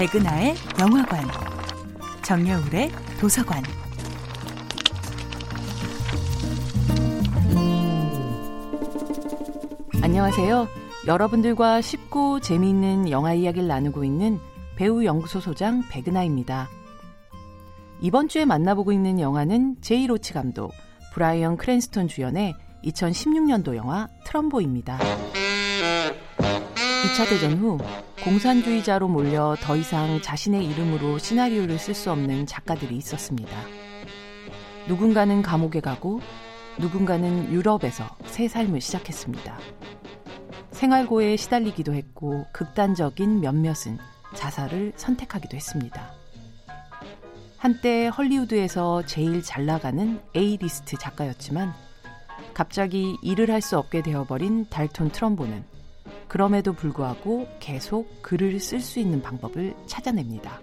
백은하의 영화관, 정여울의 도서관. 안녕하세요. 여러분들과 쉽고 재미있는 영화 이야기를 나누고 있는 배우 연구소 소장 백은하입니다. 이번 주에 만나보고 있는 영화는 제이 로치 감독, 브라이언 크랜스톤 주연의 2016년도 영화 트럼보입니다. 2차 대전 후 공산주의자로 몰려 더 이상 자신의 이름으로 시나리오를 쓸 수 없는 작가들이 있었습니다. 누군가는 감옥에 가고 누군가는 유럽에서 새 삶을 시작했습니다. 생활고에 시달리기도 했고 극단적인 몇몇은 자살을 선택하기도 했습니다. 한때 헐리우드에서 제일 잘 나가는 A리스트 작가였지만 갑자기 일을 할 수 없게 되어버린 달톤 트럼보는 그럼에도 불구하고 계속 글을 쓸 수 있는 방법을 찾아냅니다.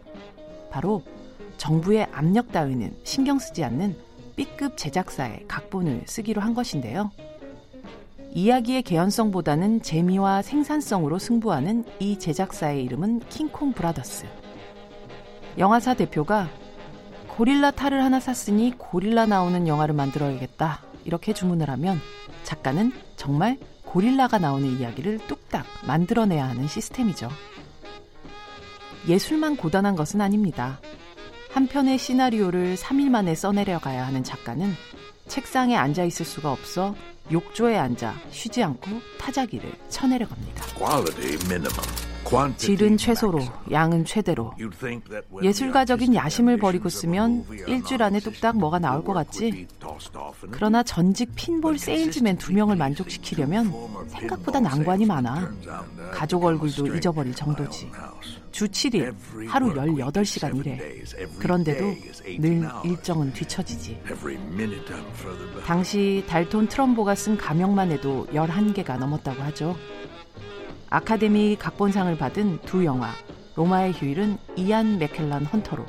바로 정부의 압력 따위는 신경 쓰지 않는 B급 제작사의 각본을 쓰기로 한 것인데요. 이야기의 개연성보다는 재미와 생산성으로 승부하는 이 제작사의 이름은 킹콩 브라더스. 영화사 대표가 고릴라 탈을 하나 샀으니 고릴라 나오는 영화를 만들어야겠다. 이렇게 주문을 하면 작가는 정말 고릴라가 나오는 이야기를 뚝 딱 만들어내야 하는 시스템이죠. 예술만 고단한 것은 아닙니다. 한 편의 시나리오를 3일 만에 써내려가야 하는 작가는 책상에 앉아 있을 수가 없어 욕조에 앉아 쉬지 않고 타자기를 쳐내려갑니다. 질은 최소로, 양은 최대로. 예술가적인 야심을 버리고 쓰면 일주일 안에 뚝딱 뭐가 나올 것 같지? 그러나 전직 핀볼 세일즈맨 두 명을 만족시키려면 생각보다 난관이 많아. 가족 얼굴도 잊어버릴 정도지. 주 7일, 하루 18시간 일해. 그런데도 늘 일정은 뒤처지지. 당시 달톤 트럼보가 쓴 가명만 해도 11개가 넘었다고 하죠. 아카데미 각본상을 받은 두 영화 로마의 휴일은 이안 맥렐란 헌터로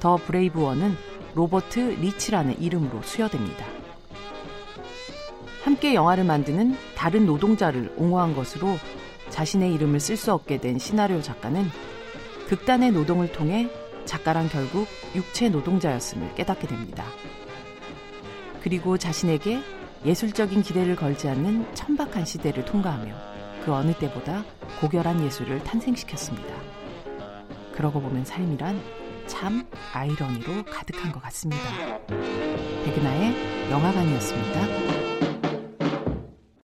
The Brave One은 로버트 리치라는 이름으로 수여됩니다. 함께 영화를 만드는 다른 노동자를 옹호한 것으로 자신의 이름을 쓸 수 없게 된 시나리오 작가는 극단의 노동을 통해 작가란 결국 육체 노동자였음을 깨닫게 됩니다. 그리고 자신에게 예술적인 기대를 걸지 않는 천박한 시대를 통과하며 그 어느 때보다 고결한 예술을 탄생시켰습니다. 그러고 보면 삶이란 참 아이러니로 가득한 것 같습니다. 백은하의 영화관이었습니다.